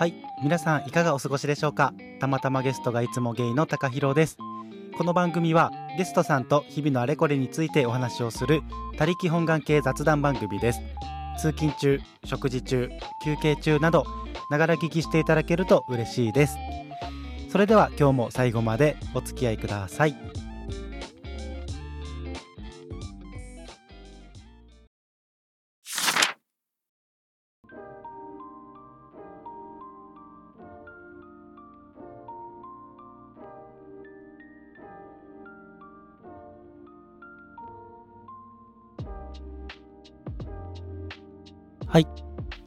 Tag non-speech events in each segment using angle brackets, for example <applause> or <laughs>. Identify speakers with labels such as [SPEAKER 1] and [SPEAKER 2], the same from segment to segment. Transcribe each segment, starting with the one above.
[SPEAKER 1] はい皆さんいかがお過ごしでしょうか？たまたまゲストがいつもゲイの高弘です。この番組はゲストさんと日々のあれこれについてお話をする他力本願系雑談番組です。通勤中食事中休憩中などながら聞きしていただけると嬉しいです。それでは今日も最後までお付き合いください。はい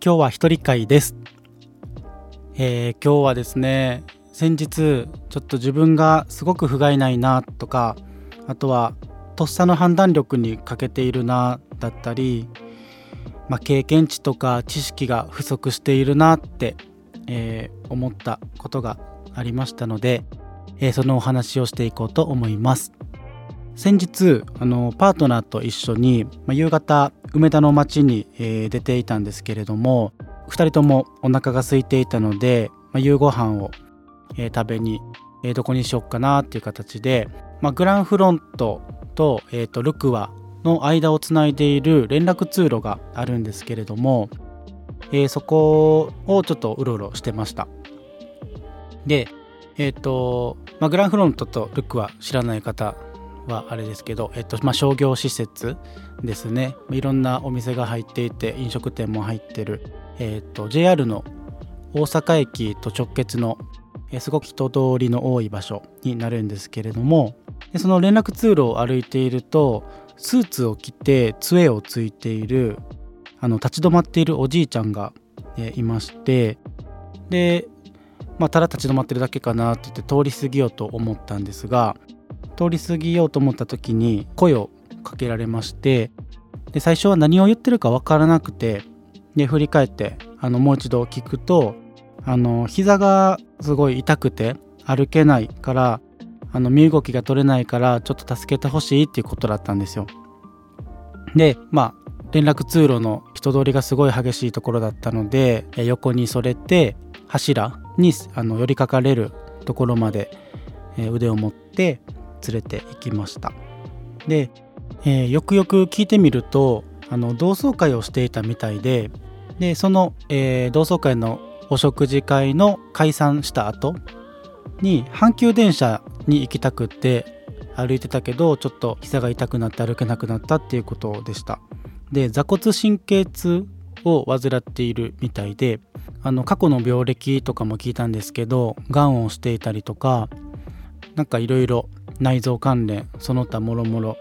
[SPEAKER 1] 今日は一人会ですえー、今日はですね先日ちょっと自分がすごく不甲斐ないなとかあとはとっさの判断力に欠けているなだったり、まあ、経験値とか知識が不足しているなって、えー、思ったことがありましたので、えー、そのお話をしていこうと思います。先日あのパートナーと一緒に、まあ、夕方梅田の街に、出ていたんですけれども2人ともお腹が空いていたので、まあ、夕ご飯を、食べに、どこにしよっかなっていう形で、まあ、グランフロントと,、えーと、ルクワの間をつないでいる連絡通路があるんですけれども、えー、そこをちょっとうろうろしてました。でえっ、ー、と、まあ、グランフロントとルクワ知らない方はあれですけど、えっとまあ、商業施設ですね。いろんなお店が入っていて飲食店も入ってる、えっと JR の大阪駅と直結のすごく人通りの多い場所になるんですけれどもでその連絡通路を歩いているとスーツを着て杖をついているあの立ち止まっているおじいちゃんが、えいましてで、まあ、ただ立ち止まってるだけかなって言って通り過ぎようと思ったんですが通り過ぎようと思った時に声をかけられましてで最初は何を言ってるか分からなくてで振り返ってあのもう一度聞くとあの膝がすごい痛くて歩けないからあの身動きが取れないからちょっと助けてほしいっていうことだったんですよ。でまあ連絡通路の人通りがすごい激しいところだったので横にそれて柱にあの寄りかかれるところまで腕を持って連れて行きました。で、えー、よくよく聞いてみるとあの同窓会をしていたみたいででその、えー、同窓会のお食事会の解散した後に阪急電車に行きたくって歩いてたけどちょっと膝が痛くなって歩けなくなったっていうことでした。で座骨神経痛を患っているみたいであの過去の病歴とかも聞いたんですけどがんをしていたりとかなんかいろいろ内臓関連その他もろもろ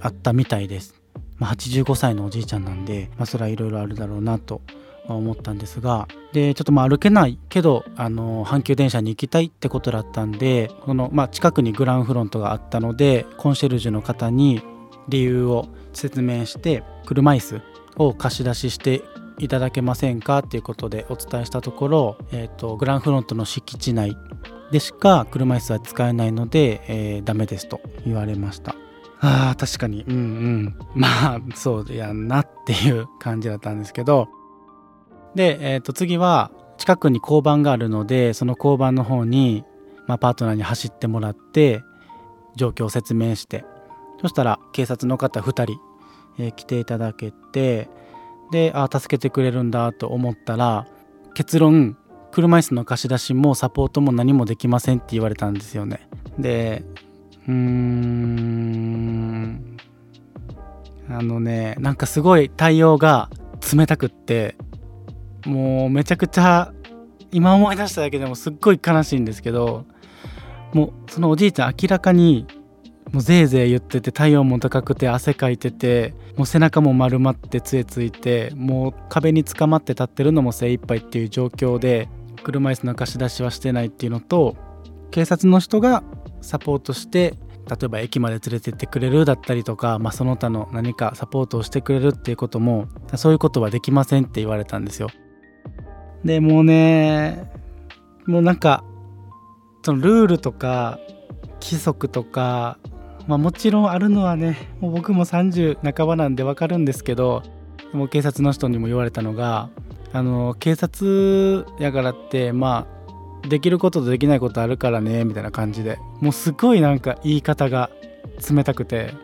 [SPEAKER 1] あったみたいです、まあ、85歳のおじいちゃんなんで、まあ、それはいろいろあるだろうなと思ったんですが。でちょっとまあ歩けないけどあの阪急電車に行きたいってことだったんでこの、まあ、近くにグランフロントがあったのでコンシェルジュの方に理由を説明して車椅子を貸し出ししていただけませんかっていうことでお伝えしたところ、えーとグランフロントの敷地内でしか車椅子は使えないので、えー、ダメですと言われました。あ確かに。うんうん。まあそうやんなっていう感じだったんですけど。で、えー、と次は近くに交番があるのでその交番の方に、まあ、パートナーに走ってもらって状況を説明して。そしたら警察の方2人、えー、来ていただけてであ助けてくれるんだと思ったら結論車椅子の貸し出しもサポートも何もできませんって言われたんですよね。でうーんあのねなんかすごい対応が冷たくってもうめちゃくちゃ今思い出しただけでもすっごい悲しいんですけどもうそのおじいちゃん明らかにもうぜいぜい言ってて体温も高くて汗かいててもう背中も丸まって杖ついてもう壁につかまって立ってるのも精一杯っていう状況で車椅子の貸し出しはしてないっていうのと警察の人がサポートして例えば駅まで連れてってくれるだったりとか、まあ、その他の何かサポートをしてくれるっていうこともそういうことはできませんって言われたんですよ。でもうねもうなんかそのルールとか規則とか、まあ、もちろんあるのはねもう僕も30半ばなんで分かるんですけどもう警察の人にも言われたのがあの警察やからってまあできることとできないことあるからねみたいな感じで。もうすごいなんか言い方が冷たくて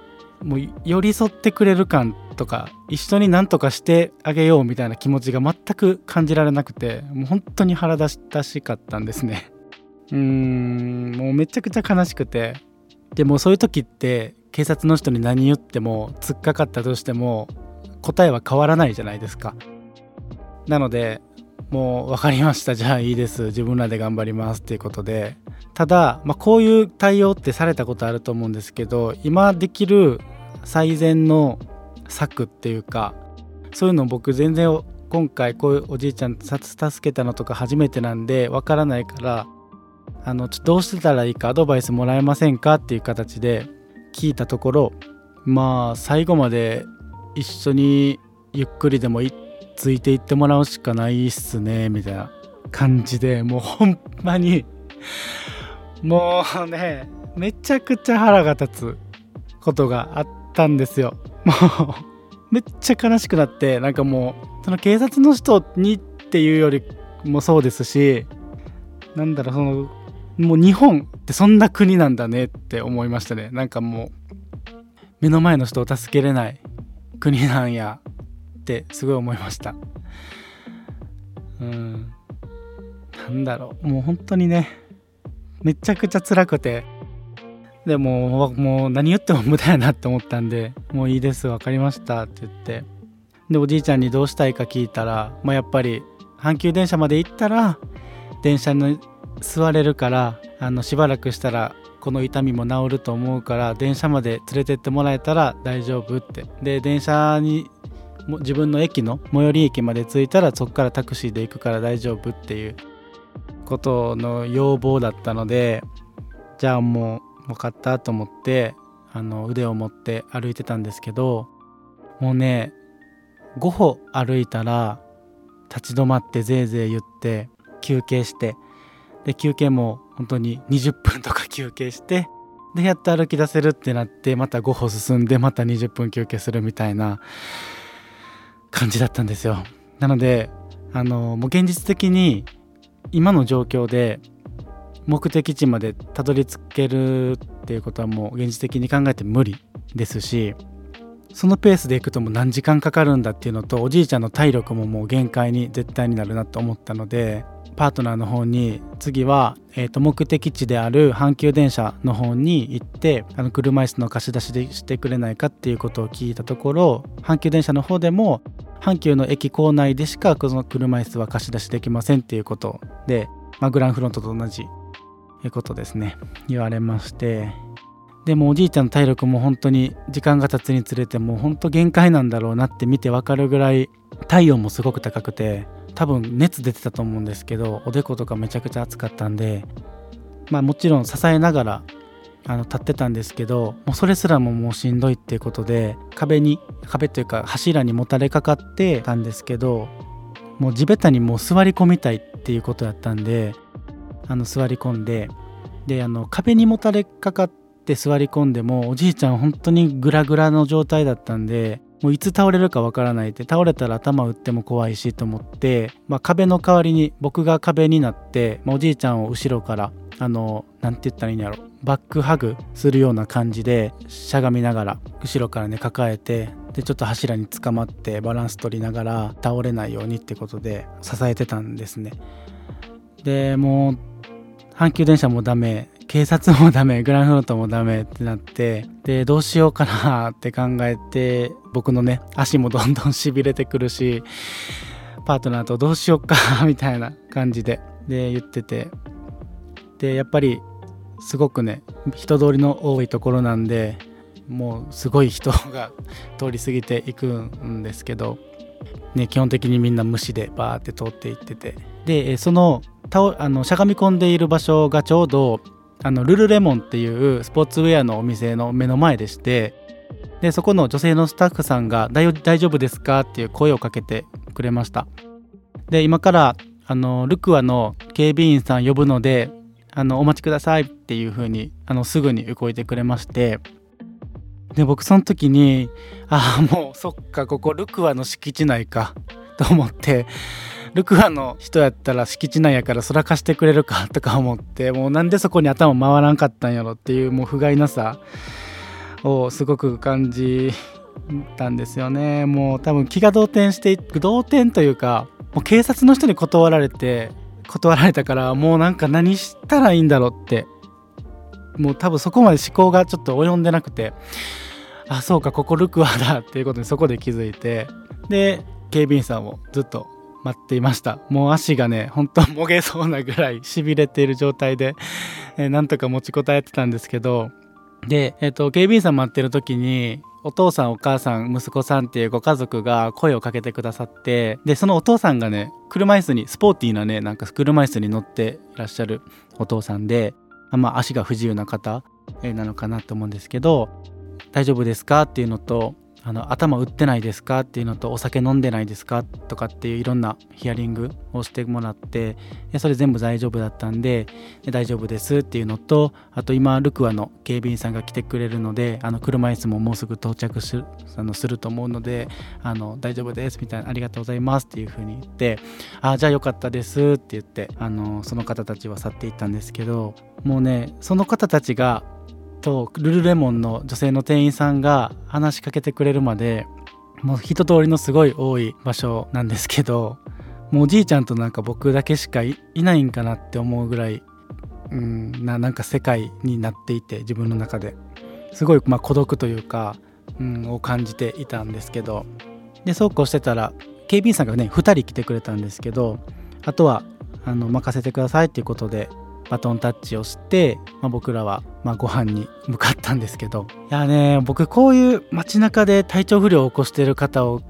[SPEAKER 1] もう寄り添ってくれる感とか一緒に何とかしてあげようみたいな気持ちが全く感じられなくてもう本当に腹立たしかったんですね。<laughs> うーんもうめちゃくちゃ悲しくて。でもそういう時って警察の人に何言っても突っかかったとしても答えは変わらないじゃないですか。なのでもう分かりました。じゃあいいです。自分らで頑張りますっていうことで。ただ、まあ、こういう対応ってされたことあると思うんですけど今できる最善の策っていうかそういうの僕全然今回こういうおじいちゃん助けたのとか初めてなんでわからないからあのちょどうしてたらいいかアドバイスもらえませんかっていう形で聞いたところまあ最後まで一緒にゆっくりでも行ってついていってもらうしかないっすねみたいな感じでもうほんまに。<laughs> もうねめちゃくちゃ腹が立つことがあったんですよ。もうめっちゃ悲しくなってなんかもうその警察の人にっていうよりもそうですしなんだろうそのもう日本ってそんな国なんだねって思いましたね。なんかもう目の前の人を助けれない国なんや。ってすごい思いました。うん。なんだろう。もう本当にねめちゃくちゃ辛くて。でももう何言っても無駄やなって思ったんでもういいです分かりましたって言って。でおじいちゃんにどうしたいか聞いたら、まあ、やっぱり阪急電車まで行ったら電車に座れるからあのしばらくしたらこの痛みも治ると思うから電車まで連れてってもらえたら大丈夫って。で電車に自分の駅の最寄り駅まで着いたらそこからタクシーで行くから大丈夫っていうことの要望だったのでじゃあもう分かったと思ってあの腕を持って歩いてたんですけどもうね5歩歩いたら立ち止まってぜいぜい言って休憩してで休憩も本当に20分とか休憩してでやっと歩き出せるってなってまた5歩進んでまた20分休憩するみたいな感じだったんですよ。なのであのもう現実的に今の状況で目的地までたどり着けるっていうことはもう現実的に考えて無理ですしそのペースでいくともう何時間かかるんだっていうのとおじいちゃんの体力ももう限界に絶対になるなと思ったのでパートナーの方に次は、えー、と目的地である阪急電車の方に行ってあの車椅子の貸し出しでしてくれないかっていうことを聞いたところ阪急電車の方でも阪急の駅構内でしかこの車椅子は貸し出しできませんっていうことで、まあ、グランフロントと同じことですね。言われましてでもおじいちゃんの体力も本当に時間が経つにつれてもう本当限界なんだろうなって見てわかるぐらい体温もすごく高くて多分熱出てたと思うんですけどおでことかめちゃくちゃ暑かったんでまあもちろん支えながらあの立ってたんですけどもうそれすらももうしんどいっていうことで壁に壁というか柱にもたれかかってたんですけどもう地べたにもう座り込みたいっていうことやったんであの座り込んでであの壁にもたれかかっって座り込んでもおじいちゃん本当にグラグラの状態だったんでもういつ倒れるかわからないって倒れたら頭打っても怖いしと思って、まあ、壁の代わりに僕が壁になって、まあ、おじいちゃんを後ろからあの何て言ったらいいんやろバックハグするような感じでしゃがみながら後ろからね抱えてでちょっと柱につかまってバランス取りながら倒れないようにってことで支えてたんですね。でもう阪急電車もダメ警察もダメグランフロントもダメってなってでどうしようかなって考えて僕のね足もどんどんしびれてくるしパートナーとどうしようかみたいな感じでで言ってて。でやっぱりすごくね人通りの多いところなんでもうすごい人が <laughs> 通り過ぎていくんですけど、ね、基本的にみんな無視でバーって通っていってて。でそのあのしゃがみ込んでいる場所がちょうどあのルルレモンっていうスポーツウェアのお店の目の前でしてでそこの女性のスタッフさんが大丈夫ですか？っていう声をかけてくれました。で今からあのルクアの警備員さん呼ぶのであのお待ちくださいっていう風にあにすぐに動いてくれましてで僕その時にああもうそっかここルクアの敷地内かと思ってルクアの人やったら敷地内やから空貸してくれるかとか思ってもうなんでそこに頭回らんかったんやろっていうもう不甲斐なさをすごく感じたんですよね。もう多分気が動転していく動転というかもう警察の人に断られて断られたからもうなんか何したらいいんだろうって。もう多分そこまで思考がちょっと及んでなくてあそうかここルクアだっていうことにそこで気づいてで警備員さんをずっと待っていました。もう足がねほんともげそうなぐらいしびれている状態で、えー、なんとか持ちこたえてたんですけどで、えーと、警備員さん待ってる時にお父さんお母さん息子さんっていうご家族が声をかけてくださってでそのお父さんがね車椅子にスポーティーなねなんか車椅子に乗っていらっしゃるお父さんで、まあ、足が不自由な方なのかなと思うんですけど大丈夫ですかっていうのとあの頭打ってないですかっていうのとお酒飲んでないですかとかっていういろんなヒアリングをしてもらってそれ全部大丈夫だったんで大丈夫ですっていうのとあと今ルクアの警備員さんが来てくれるのであの車椅子ももうすぐ到着するあのすると思うのであの大丈夫ですみたいなありがとうございますっていうふうに言ってあじゃあよかったですって言ってあのその方たちは去っていったんですけどもうねその方たちがとルルレモンの女性の店員さんが話しかけてくれるまでもう一通りのすごい多い場所なんですけどもうおじいちゃんとなんか僕だけしかいないんかなって思うぐらい、うん、ななんか世界になっていて自分の中で。すごいまあ孤独というか、うん、を感じていたんですけど。でそうこうしてたら警備員さんがね2人来てくれたんですけどあとはあの任せてくださいっていうことでバトンタッチをして、まあ、僕らはまあご飯に向かったんですけど。いやね僕こういう街中で体調不良を起こしてる方を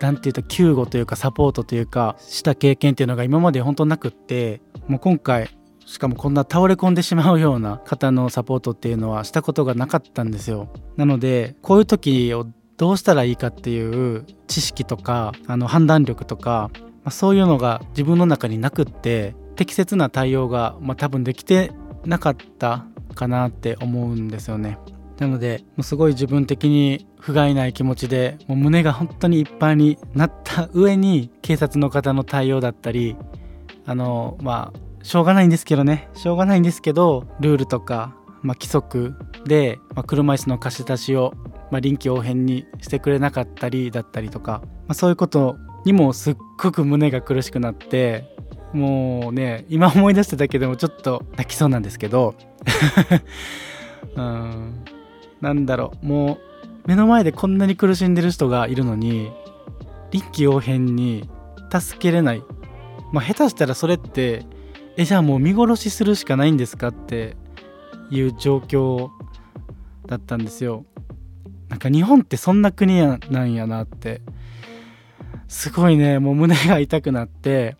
[SPEAKER 1] 何て言うと救護というかサポートというかした経験っていうのが今まで本当なくってもう今回しかもこんな倒れ込んでしまうような方のサポートっていうのはしたことがなかったんですよ。なのでこういう時をどうしたらいいかっていう知識とかあの判断力とか、まあ、そういうのが自分の中になくって適切な対応が、まあ、多分できてなかったかなって思うんですよね。なのでもうすごい自分的に不甲斐ない気持ちでもう胸が本当にいっぱいになった上に警察の方の対応だったりあのまあしょうがないんですけどねしょうがないんですけどルールとか、まあ、規則で、まあ、車椅子の貸し出しを、まあ、臨機応変にしてくれなかったりだったりとか、まあ、そういうことにもすっごく胸が苦しくなってもうね今思い出しただけでもちょっと泣きそうなんですけど。<laughs> うん。なんだろう。もう目の前でこんなに苦しんでる人がいるのに臨機応変に助けれない。まあ下手したらそれってえじゃあもう見殺しするしかないんですかっていう状況だったんですよ。なんか日本ってそんな国なんやなって。すごいねもう胸が痛くなって。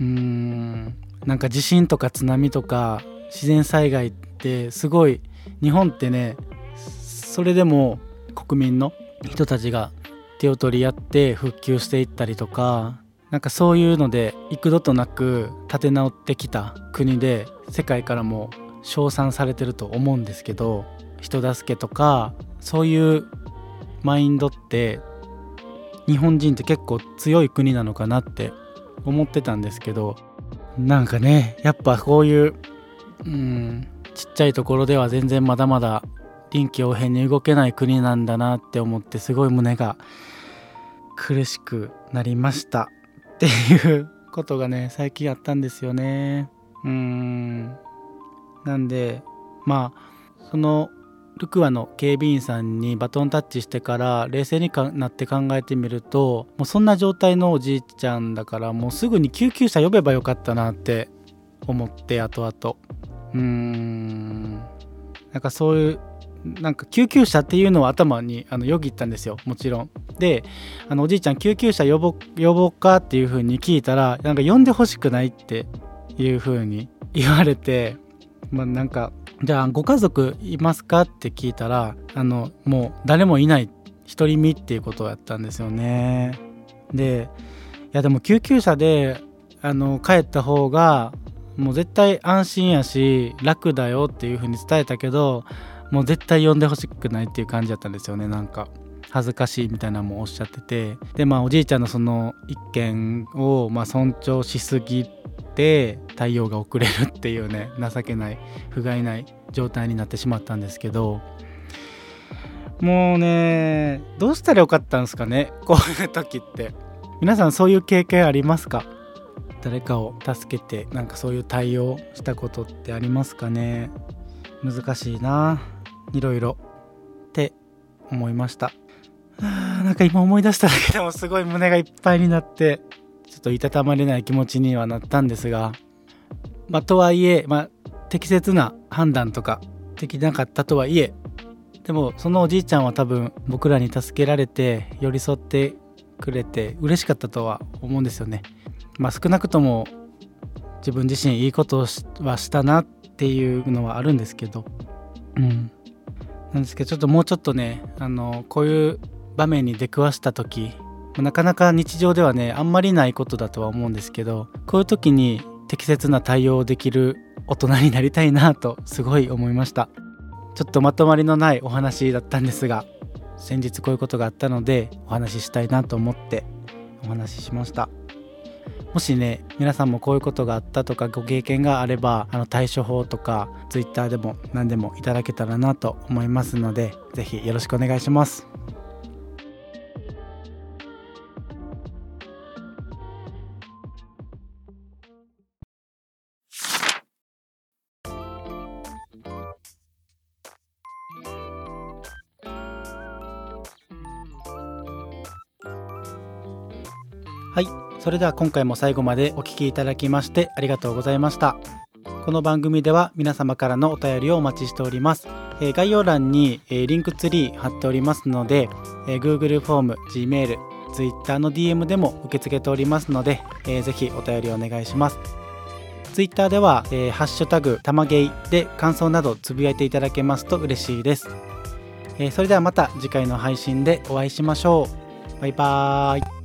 [SPEAKER 1] うん。なんか地震とか津波とか自然災害ってすごい日本ってねそれでも国民の人たちが手を取り合って復旧していったりとかなんかそういうので幾度となく立て直ってきた国で世界からも称賛されてると思うんですけど人助けとかそういうマインドって日本人って結構強い国なのかなって思ってたんですけどなんかねやっぱこういううんちっちゃいところでは全然まだまだ臨機応変に動けない国なんだなって思ってすごい胸が苦しくなりました。っていうことがね最近あったんですよね。うん。なんでまあそのルクアの警備員さんにバトンタッチしてから冷静になって考えてみるともうそんな状態のおじいちゃんだからもうすぐに救急車呼べばよかったなって思って後々。うーん。なんかそういうなんか救急車っていうのを頭にあのよぎったんですよ。もちろん。であのおじいちゃん救急車呼ぼ呼ぼうかっていう風に聞いたらなんか呼んでほしくないっていう風に言われてまあなんかじゃあご家族いますかって聞いたらあのもう誰もいない独り身っていうことをやったんですよね。でいやでも救急車であの帰った方がもう絶対安心やし楽だよっていう風に伝えたけどもう絶対呼んでほしくないっていう感じだったんですよね。なんか恥ずかしいみたいなのもおっしゃってて。でまあおじいちゃんのその一件をまあ尊重しすぎて対応が遅れるっていうね情けない不甲斐ない状態になってしまったんですけどもうねどうしたらよかったんですかね <laughs> こういう時って。皆さんそういう経験ありますか？誰かを助けてなんかそういう対応したことってありますかね？難しいないろいろって思いました。なんか今思い出しただけでもすごい胸がいっぱいになって。ちょっといたたまれない気持ちにはなったんですがまあとはいえ、まあ、適切な判断とかできなかったとはいえでもそのおじいちゃんは多分僕らに助けられて寄り添ってくれて嬉しかったとは思うんですよね。まあ少なくとも自分自身いいことはしたなっていうのはあるんですけどうんなんですけどちょっともうちょっとねあのこういう場面に出くわした時なかなか日常ではねあんまりないことだとは思うんですけどこういう時に適切な対応できる大人になりたいなとすごい思いました。ちょっとまとまりのないお話だったんですが先日こういうことがあったのでお話ししたいなと思ってお話ししました。もしね皆さんもこういうことがあったとかご経験があればあの対処法とか Twitter でも何でもいただけたらなと思いますので是非よろしくお願いします。それでは今回も最後までお聴きいただきましてありがとうございました。この番組では皆様からのお便りをお待ちしております、えー、概要欄に、えー、リンクツリー貼っておりますので、えー、Google フォーム Gmail Twitter の DM でも受け付けておりますので、えー、ぜひお便りお願いします。Twitter では、えー、ハッシュタグたまげいで感想などつぶやいていただけますと嬉しいです、えー、それではまた次回の配信でお会いしましょう。バイバーイ。